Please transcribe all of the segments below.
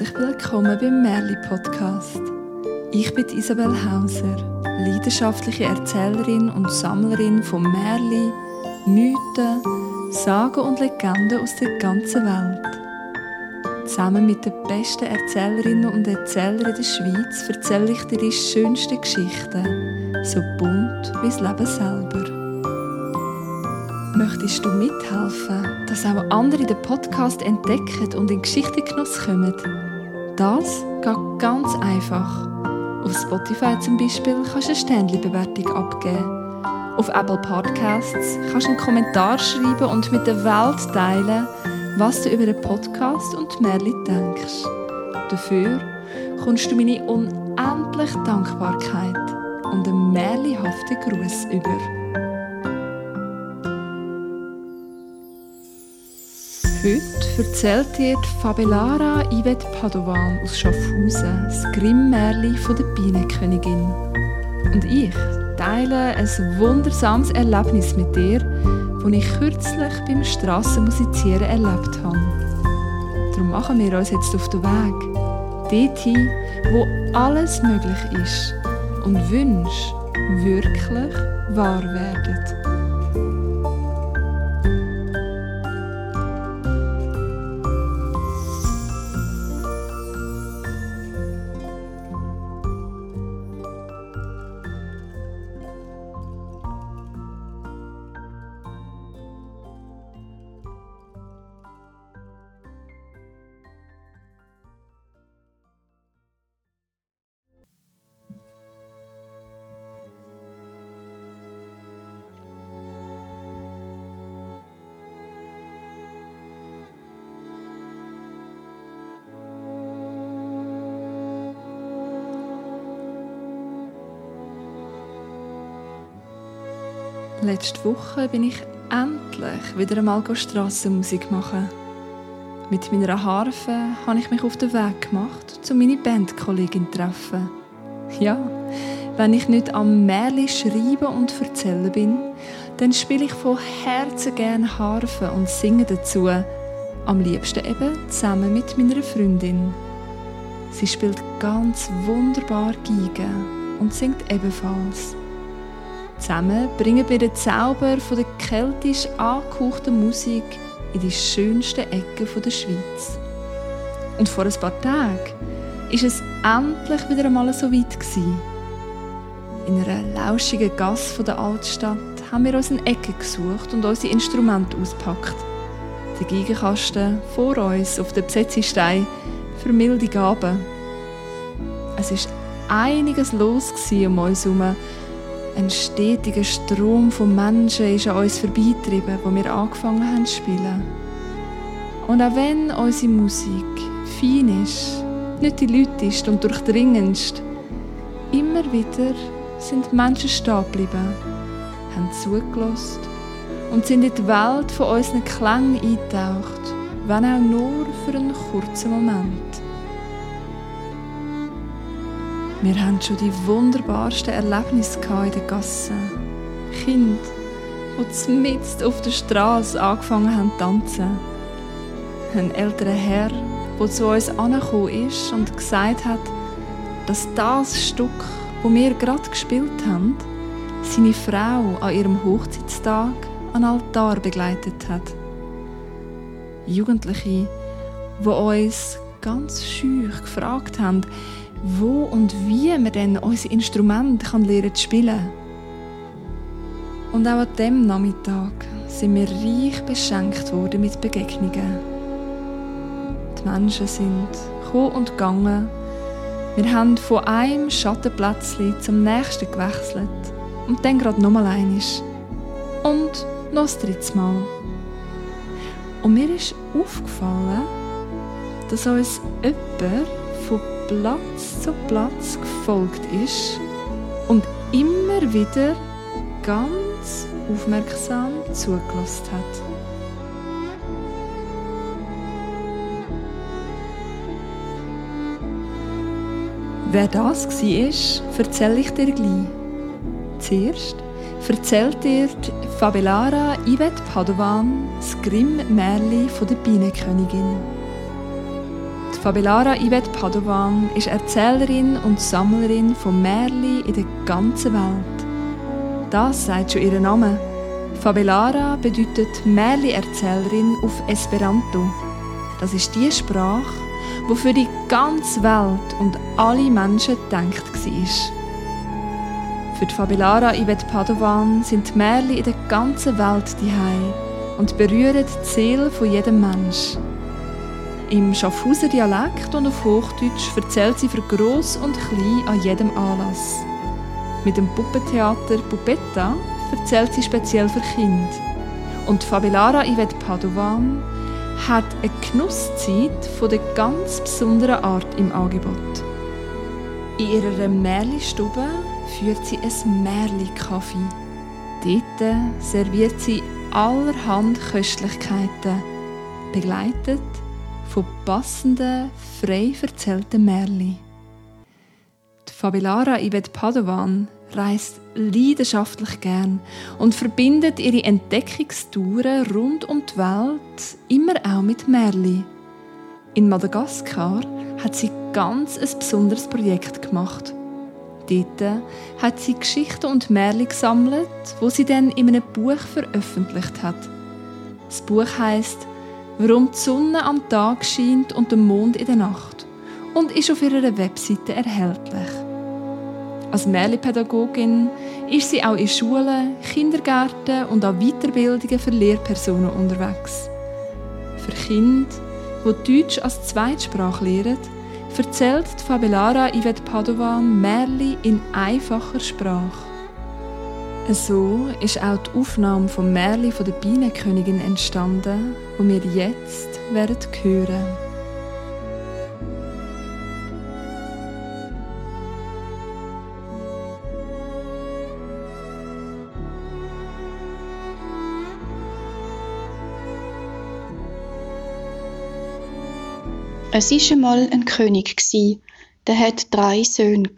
Herzlich willkommen beim Merli Podcast. Ich bin Isabel Hauser, leidenschaftliche Erzählerin und Sammlerin von Merli, Mythen, Sagen und Legenden aus der ganzen Welt. Zusammen mit den besten Erzählerinnen und Erzählern der Schweiz erzähle ich dir die schönsten Geschichten, so bunt wie das Leben selber. Möchtest du mithelfen, dass auch andere den Podcast entdecken und in Geschichtengenuss kommen? Das geht ganz einfach. Auf Spotify zum Beispiel kannst du eine Sternchenbewertung abgeben. Auf Apple Podcasts kannst du einen Kommentar schreiben und mit der Welt teilen, was du über den Podcast und Merli denkst. Dafür kommst du meine unendliche Dankbarkeit und einen merlihaften Gruß über. Heute erzählt dir die Fabelara Yvette Padovan aus Schaffhausen das Grimm-Märchen der Bienenkönigin. Und ich teile ein wundersames Erlebnis mit dir, das ich kürzlich beim Strassenmusizieren erlebt habe. Darum machen wir uns jetzt auf den Weg, dorthin, wo alles möglich ist und Wünsche wirklich wahr werden. Letzte Woche bin ich endlich wieder einmal Strassenmusik machen. Mit meiner Harfe habe ich mich auf den Weg gemacht, um meine Bandkollegin zu treffen. Ja, wenn ich nicht am Märli schreiben und erzählen bin, dann spiele ich von Herzen gerne Harfe und singe dazu. Am liebsten eben zusammen mit meiner Freundin. Sie spielt ganz wunderbar Geige und singt ebenfalls. Zusammen bringen wir den Zauber von der keltisch angehauchten Musik in die schönsten Ecken der Schweiz. Und vor ein paar Tagen ist es endlich wieder einmal so weit gewesen. In einer lauschigen Gasse der Altstadt haben wir uns eine Ecke gesucht und unsere Instrumente ausgepackt. Der Geigenkasten vor uns auf dem Besetzestein für milde Gaben. Es ist einiges los um uns herum ein stetiger Strom von Menschen ist an uns vorbeigetrieben, wo wir angefangen haben zu spielen. Und auch wenn unsere Musik fein ist, nicht die lauteste und durchdringendste, immer wieder sind Menschen stehen geblieben, haben zugelassen und sind in die Welt von unseren Klängen eingetaucht, wenn auch nur für einen kurzen Moment. Wir hatten schon die wunderbarsten Erlebnisse in den Gassen. Kinder, die mitten auf der Straße angefangen haben zu tanzen. Ein älterer Herr, der zu uns angekommen ist und gesagt hat, dass das Stück, das wir gerade gespielt haben, seine Frau an ihrem Hochzeitstag an Altar begleitet hat. Jugendliche, die uns ganz schüch gefragt haben, wo und wie wir dann unser Instrument kann lernen zu spielen. Und auch an diesem Nachmittag sind wir reich beschenkt worden mit Begegnungen. Die Menschen sind gekommen und gegangen. Wir haben von einem Schattenplätzchen zum nächsten gewechselt und dann gerade nochmal einisch. Und noch das dritte Mal. Und mir ist aufgefallen, dass uns jemand Platz zu Platz gefolgt ist und immer wieder ganz aufmerksam zugelassen hat. Wer das war, erzähle ich dir gleich. Zuerst erzählt dir die Fabelara Yvette Padovan das Grimm-Märchen der Bienenkönigin. Fabelara Yvette Padovan ist Erzählerin und Sammlerin von Märchen in der ganzen Welt. Das sagt schon ihr Name. Fabelara bedeutet Märchen-Erzählerin auf Esperanto. Das ist die Sprache, die für die ganze Welt und alle Menschen gedacht war. Für die Fabelara Yvette Padovan sind Märchen in der ganzen Welt die und berühren die Seele von jedem Menschen. Im Schaffhauser Dialekt und auf Hochdeutsch erzählt sie für Gross und Klein an jedem Anlass. Mit dem Puppentheater Puppetta erzählt sie speziell für Kinder. Und Fabelara Yvette Padovan hat eine Genusszeit von der ganz besonderen Art im Angebot. In ihrer Märli-Stube führt sie ein Märli-Kaffee. Dort serviert sie allerhand Köstlichkeiten, begleitet von passenden, frei erzählten Märchen. Die Fabelara Yvette Padovan reist leidenschaftlich gern und verbindet ihre Entdeckungstouren rund um die Welt immer auch mit Märchen. In Madagaskar hat sie ganz ein besonderes Projekt gemacht. Dort hat sie Geschichten und Märchen gesammelt, wo sie dann in einem Buch veröffentlicht hat. Das Buch heißt warum die Sonne am Tag scheint und der Mond in der Nacht und ist auf ihrer Webseite erhältlich. Als Märchenpädagogin ist sie auch in Schulen, Kindergärten und an Weiterbildungen für Lehrpersonen unterwegs. Für Kinder, die Deutsch als Zweitsprache lernen, erzählt die Fabelara Yvette Padovan Märchen in einfacher Sprache. So ist auch die Aufnahme vom Märchen von der Bienenkönigin entstanden, wo wir jetzt werden hören. Es war einmal ein König, der hat drei Söhne.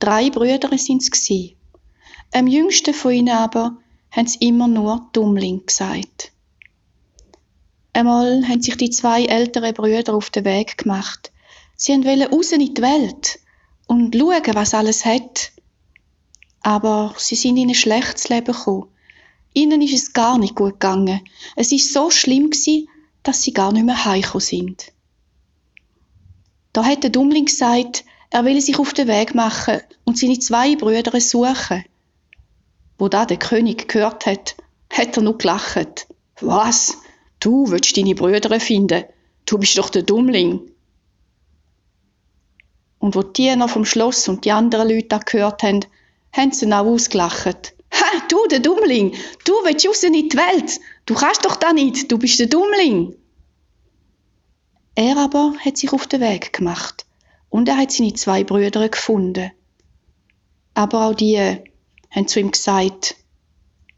Drei Brüder sind es am jüngsten von ihnen aber haben sie immer nur Dummling gesagt. Einmal haben sich die zwei älteren Brüder auf den Weg gemacht. Sie wollten raus in die Welt und schauen, was alles hat. Aber sie sind in ein schlechtes Leben gekommen. Ihnen ist es gar nicht gut gegangen. Es ist so schlimm gewesen, dass sie gar nicht mehr heimgekommen sind. Da hat der Dummling gesagt, er will sich auf den Weg machen und seine zwei Brüder suchen. Wo da der König gehört hat, hat er nur gelacht. Was? Du willst deine Brüder finden? Du bist doch der Dummling. Und wo die Diener vom Schloss und die anderen Leute gehört haben, haben sie ihn auch ausgelacht. Ha, du, der Dummling! Du willst raus in die Welt! Du kannst doch da nicht! Du bist der Dummling! Er aber hat sich auf den Weg gemacht und er hat seine zwei Brüder gefunden. Aber auch die haben zu ihm gesagt,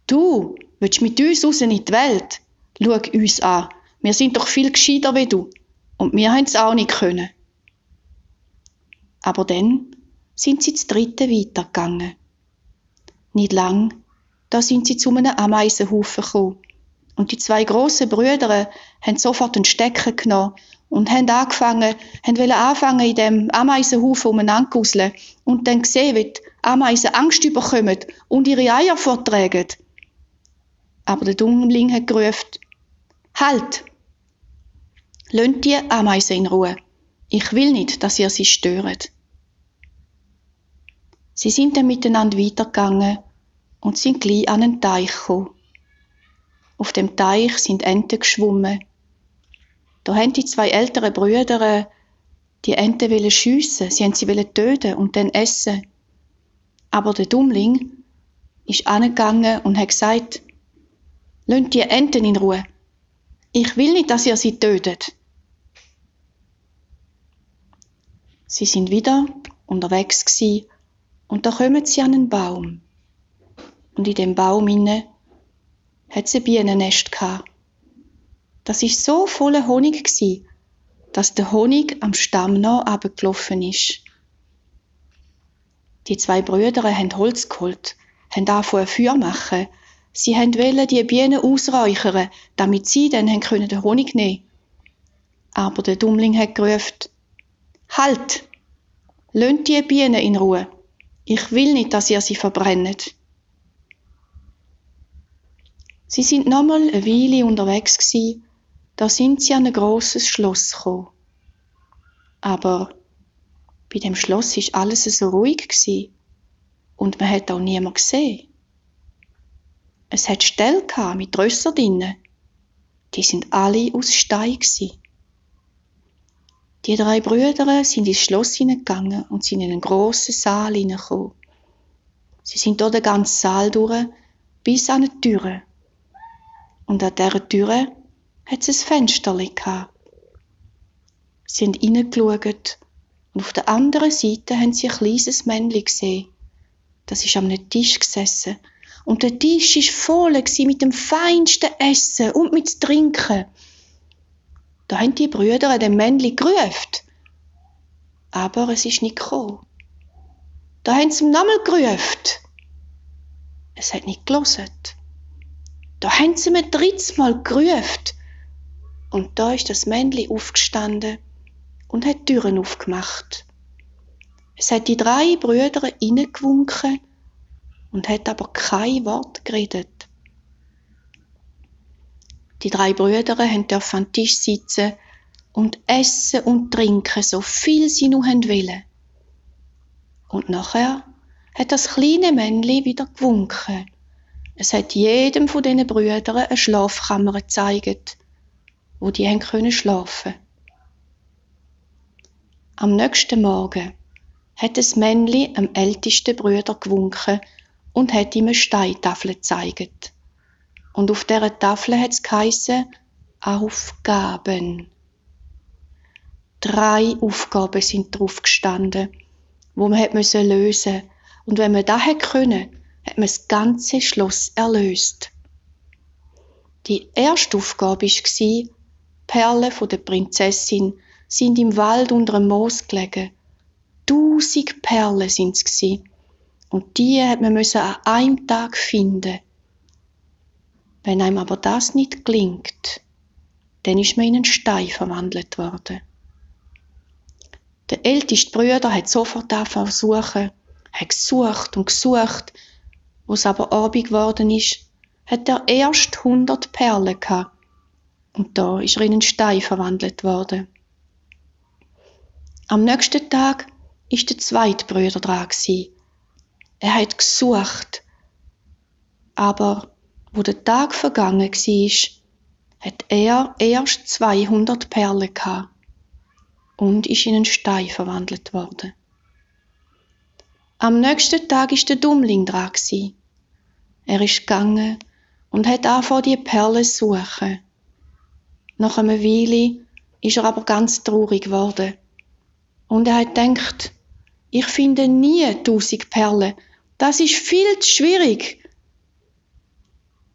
du willst mit uns raus in die Welt? Schau uns an. Wir sind doch viel gescheiter wie du. Und wir haben es auch nicht können. Aber dann sind sie zu dritten weitergegangen. Nicht lang, da sind sie zu einem Ameisenhaufen gekommen. Und die zwei grossen Brüder haben sofort einen Stecker genommen und haben angefangen, haben anfangen, in dem Ameisenhaufen umeinander und dann gesehen, wie die Ameisen Angst überkommen und ihre Eier vortragen. Aber der Dummling hat gerufen, Halt! Lönt die Ameisen in Ruhe. Ich will nicht, dass ihr sie störet. Sie sind dann miteinander weitergegangen und sind gleich an einen Teich gekommen. Auf dem Teich sind Enten geschwommen. Da haben die zwei älteren Brüder die Enten schiessen, sie haben sie töten und dann essen. Aber der Dummling ist angegangen und hat gesagt, Lönt die Enten in Ruhe. Ich will nicht, dass ihr sie tötet. Sie sind wieder unterwegs gsi und da kommen sie an einen Baum. Und in dem Baum inne hat sie Bienennest gehabt. Das ist so voller Honig gsi, dass der Honig am Stamm noch abgelaufen ist. Die zwei Brüder haben Holz geholt, haben angefangen Feuer machen. Sie wollten die Bienen ausräuchern, damit sie dann können den Honig nehmen Aber der Dummling hat gerufen, Halt! Lönt die Bienen in Ruhe. Ich will nicht, dass ihr sie verbrennt. Sie sind nochmal eine Weile unterwegs gsi, da sind sie an ein grosses Schloss gekommen. Aber bei dem Schloss ist alles so ruhig gsi und man hat auch niemand gesehen. Es hat Ställe mit Rösser drinnen. Die sind alle aus Stein gsi. Die drei Brüder sind ins Schloss hineingegangen und sind in einen grossen Saal hineingekommen. Sie sind dort den ganzen Saal durch, bis an die Türe. Und an dieser Türe hat es ein Fenster gehabt. Sie haben reingeschaut und auf der anderen Seite haben sie ein kleines Männchen gesehen. Das ist am Tisch gesessen. Und der Tisch war voll mit dem feinsten Essen und mit Trinken. Da haben die Brüder dem Männli gerufen. Aber es ist nicht gekommen. Da haben sie ihm nochmal gerufen. Es hat nicht gelesen. Da haben sie ein drittes Mal gerufen. Und da ist das Männli aufgestanden und hat Türen aufgemacht. Es hat die drei Brüder reingewunken und hat aber kein Wort geredet. Die drei Brüder haben dürfen an Tisch sitzen und essen und trinken, so viel sie nur wollen. Und nachher hat das kleine Männli wieder gewunken. Es hat jedem von diesen Brüdern eine Schlafkammer gezeigt, wo die schlafen. Am nächsten Morgen hat das Männli am ältesten Brüder gewunken und hat ihm eine Steintafel gezeigt. Und auf dieser Tafel hat es Aufgaben. Drei Aufgaben sind drauf gestanden, wo man hat müssen lösen. Und wenn man das können, hat man das ganze Schloss erlöst. Die erste Aufgabe war, Perlen von der Prinzessin sind im Wald unter dem Moos gelegen. Tausend Perlen sind es Und die hat man an einem Tag finden. Wenn einem aber das nicht gelingt, dann ist man in einen Stein verwandelt worden. Der älteste Bruder hat sofort angefangen suchen, hat gesucht und gesucht. Es aber Abend geworden ist, hat er erst hundert Perlen gehabt. Und da ist er in einen Stein verwandelt worden. Am nächsten Tag ist der zweite Bruder dran. Er hat gesucht, aber wo der Tag vergangen war, hat er erst 200 Perlen gehabt und ist in einen Stein verwandelt worden. Am nächsten Tag ist der Dummling dran. Er ist gegangen und hat angefangen, die Perlen zu suchen. Nach einer Weile ist er aber ganz traurig geworden. Und er hat gedacht, ich finde nie tausend Perlen. Das ist viel zu schwierig.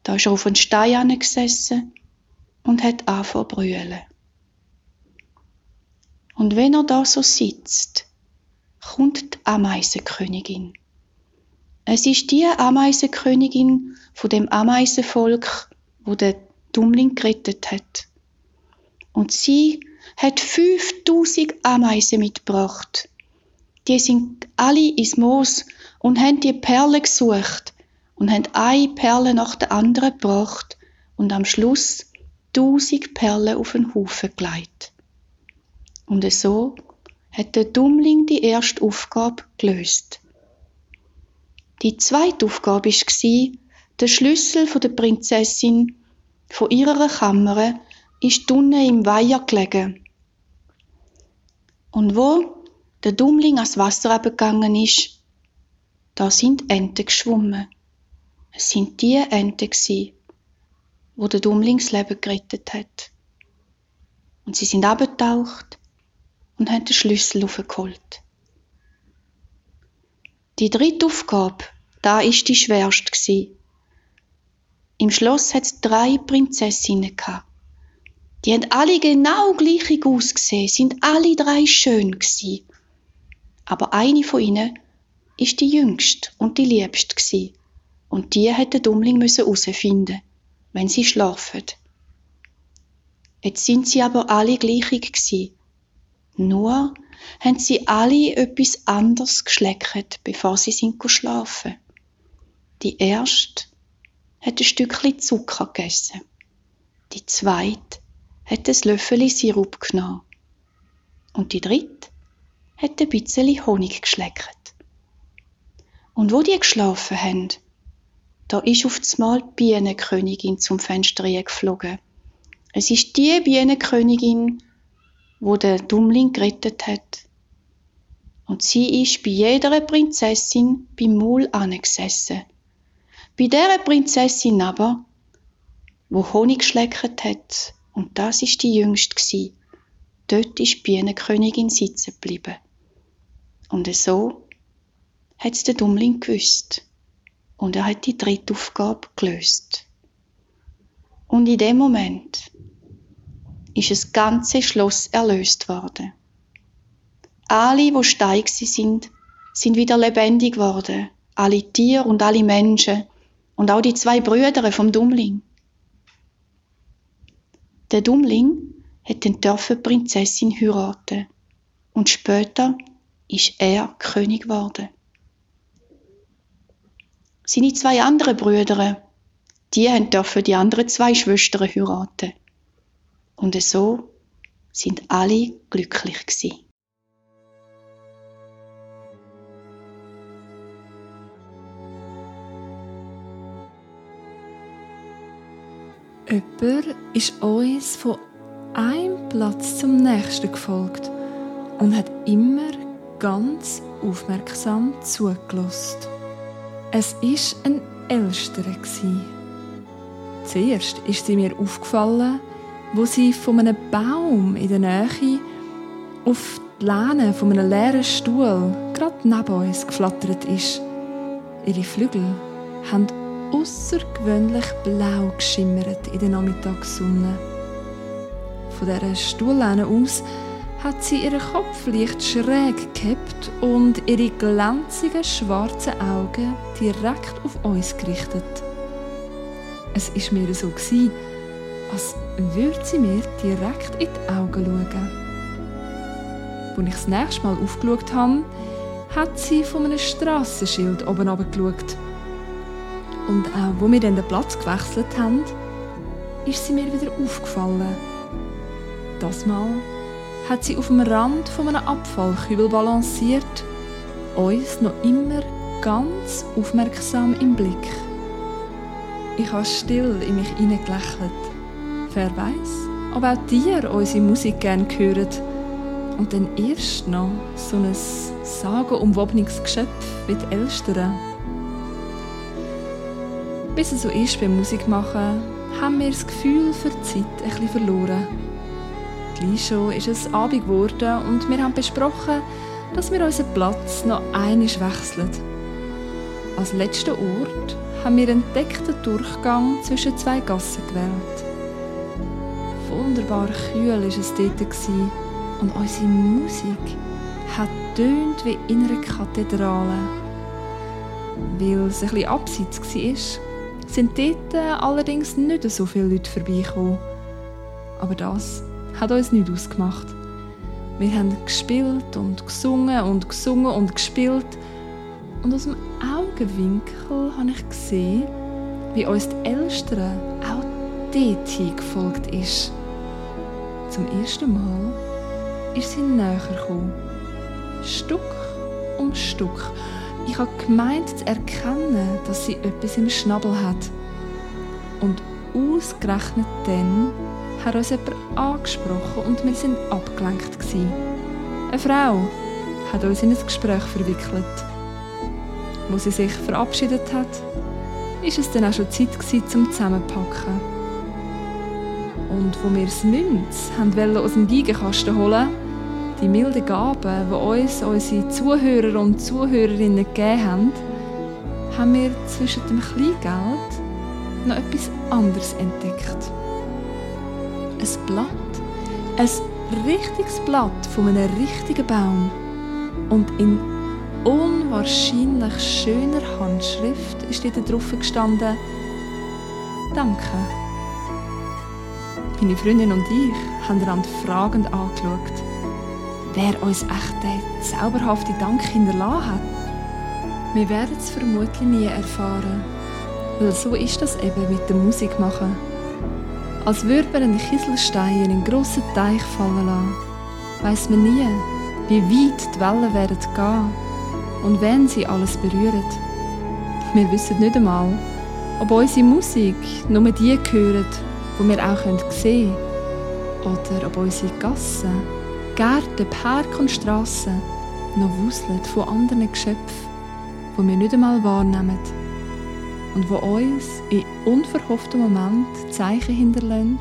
Da ist er auf einen Stein gesessen und hat angefangen zu brüllen. Und wenn er da so sitzt, kommt die Ameisenkönigin. Es ist die Ameisenkönigin von dem Ameisenvolk, wo der Dummling gerettet hat. Und sie hat 5000 Ameisen mitgebracht. Die sind alle ins Moos und haben die Perle gesucht und haben eine Perle nach der anderen gebracht und am Schluss tausend Perlen auf den Haufen gelegt. Und so hat der Dummling die erste Aufgabe gelöst. Die zweite Aufgabe war, der Schlüssel der Prinzessin von ihrer Kammer ist unten im Weiher gelegen. Und wo der Dummling ans Wasser abgegangen ist, da sind Enten geschwommen. Es sind die Enten gsi, wo der Dummling das Leben gerettet hat. Und sie sind abgetaucht und haben den Schlüssel aufgeholt. Die dritte Aufgabe, da ist die schwerste gsi. Im Schloss hat es drei Prinzessinnen gehabt. Die haben alle genau gleich ausgesehen, sind alle drei schön gsi. Aber eine von ihnen ist die jüngste und die liebste gsi. Und die hat der Dummling herausfinden, wenn sie schlafen. Jetzt sind sie aber alle gleich gsi. Nur haben sie alle etwas anderes geschleckt, bevor sie sind schlafen. Die erste hat ein Stückchen Zucker gegessen. Die zweite hat ein Löffel Sirup genommen. Und die dritte hat ein bisschen Honig geschleckt. Und wo die geschlafen haben, da ist auf einmal die Bienenkönigin zum Fenster geflogen. Es ist die Bienenkönigin, wo der Dummling gerettet hat. Und sie ist bei jeder Prinzessin beim Maul angesessen. Bei der Prinzessin aber, wo Honig geschleckt hat, und das ist die jüngste gsi. Dort ist die Bienenkönigin sitzen geblieben. Und so hat's der Dummling gewusst. Und er hat die dritte Aufgabe gelöst. Und in dem Moment ist das ganze Schloss erlöst worden. Alle, wo steig sind, sind wieder lebendig geworden. Alle Tiere und alle Menschen und auch die zwei Brüder vom Dummling. Der Dummling hat den dürfen Prinzessin heiraten und später ist er König geworden. Seine zwei anderen Brüder, die haben dürfen die anderen zwei Schwestern heiraten. Und so sind alle glücklich gewesen. Jemand ist uns von einem Platz zum nächsten gefolgt und hat immer ganz aufmerksam zugelassen. Es war ein Älsterer. Zuerst ist sie mir aufgefallen, wo sie von einem Baum in der Nähe auf die Lehne von einem leeren Stuhl gerade neben uns geflattert ist. Ihre Flügel haben außergewöhnlich blau geschimmert in der Nachmittagssonne. Von dieser Stuhllehne aus hat sie ihren Kopf leicht schräg gehabt und ihre glänzigen schwarzen Augen direkt auf uns gerichtet. Es ist mir so gewesen, als würde sie mir direkt in die Augen schauen. Als ich das nächste Mal aufgeschaut habe, hat sie von einem Strassenschild oben geschaut. Und auch wo wir dann den Platz gewechselt haben, ist sie mir wieder aufgefallen. Das Mal hat sie auf dem Rand von einem Abfallkübel balanciert, uns noch immer ganz aufmerksam im Blick. Ich habe still in mich hineingelächelt. Wer weiß, ob auch dir unsere Musik gerne hören und dann erst noch so ein sagenumwobenes Geschöpf wie die Elstern. Bis es so ist beim Musikmachen, haben wir das Gefühl für die Zeit bisschen verloren. Gleich schon ist es Abend geworden und wir haben besprochen, dass wir unseren Platz noch einmal wechseln. Als letzten Ort haben wir einen entdeckten Durchgang zwischen zwei Gassen gewählt. Wunderbar kühl war es dort und unsere Musik hat tönt wie in einer Kathedrale. Weil es bisschen abseits war, sind dort allerdings nicht so viele Leute vorbeigekommen. Aber das hat uns nicht ausgemacht. Wir haben gespielt und gesungen und gesungen und gespielt. Und aus dem Augenwinkel habe ich gesehen, wie uns die Ältere auch dort gefolgt ist. Zum ersten Mal ist sie näher gekommen. Stück um Stück. Ich habe gemeint zu erkennen, dass sie etwas im Schnabel hat. Und ausgerechnet dann hat uns jemand angesprochen und wir sind abgelenkt. Gewesen. Eine Frau hat uns in ein Gespräch verwickelt. Wo sie sich verabschiedet hat, ist es dann auch schon Zeit gewesen, zum Zusammenpacken. Und wo wir das Münz aus dem Geigenkasten holen die milden Gaben, die uns unsere Zuhörer und Zuhörerinnen gegeben haben, haben wir zwischen dem Kleingeld noch etwas anderes entdeckt ein Blatt. Ein richtiges Blatt von einem richtigen Baum. Und in unwahrscheinlich schöner Handschrift ist dort drauf gestanden: Danke. Meine Freundin und ich haben einander fragend angeschaut, wer uns echt den zauberhaften Dank hinterlassen hat. Wir werden es vermutlich nie erfahren, weil so ist das eben mit der Musik machen. Als würde man einen Kieselstein in einen grossen Teich fallen lassen, weiss man nie, wie weit die Wellen werden gehen und wenn sie alles berühren. Wir wissen nicht einmal, ob unsere Musik nur die gehört, die wir auch sehen können. Oder ob unsere Gassen, Gärten, Park und Strassen noch wuseln von anderen Geschöpfen, die wir nicht einmal wahrnehmen und wo uns in unverhofften Momenten Zeichen hinterlassen,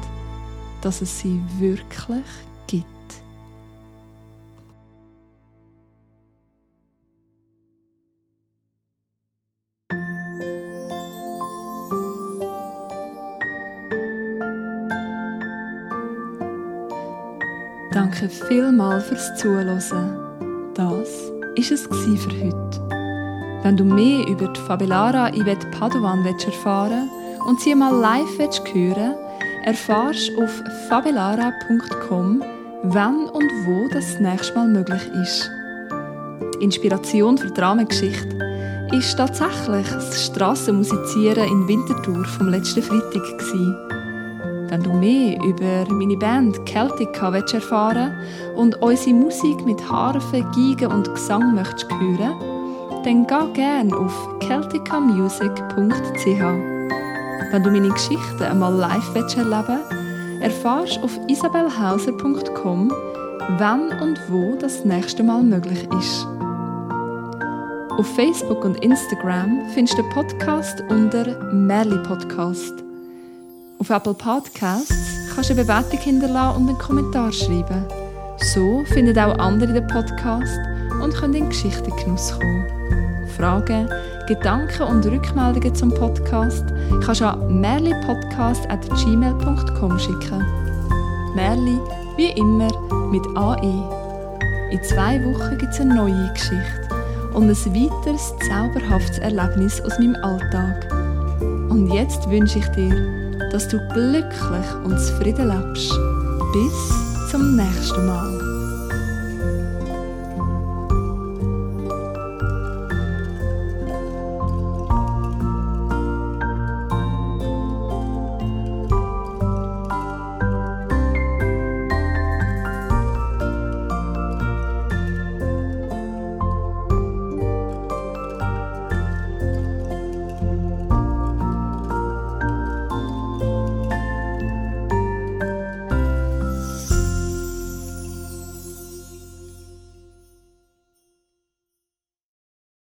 dass es sie wirklich Danke vielmals fürs Zuhören. Das war es für heute. Wenn du mehr über die Fabelara Yvette Padovan erfahren und sie mal live hören erfahrst du auf fabelara.com, wann und wo das nächste Mal möglich ist. Die Inspiration für die Dramengeschichte ist tatsächlich das Strassenmusizieren in Winterthur vom letzten Freitag gewesen. Wenn du mehr über meine Band Celtica erfahren und unsere Musik mit Harfe, Giga und Gesang möchtest hören, dann geh gerne auf celticamusic.ch. Wenn du meine Geschichten einmal live erleben willst, erfahrst auf isabelhauser.com, wann und wo das nächste Mal möglich ist. Auf Facebook und Instagram findest du den Podcast unter Merli Podcast. Auf Apple Podcasts kannst du eine Bewertung hinterlassen und einen Kommentar schreiben. So finden auch andere den Podcast und können in Geschichtengenuss kommen. Fragen, Gedanken und Rückmeldungen zum Podcast kannst du an merlipodcast.gmail.com schicken. Merli, wie immer, mit AE. In zwei Wochen gibt es eine neue Geschichte und ein weiteres zauberhaftes Erlebnis aus meinem Alltag. Und jetzt wünsche ich dir, dass du glücklich und zufrieden lebst. Bis zum nächsten Mal.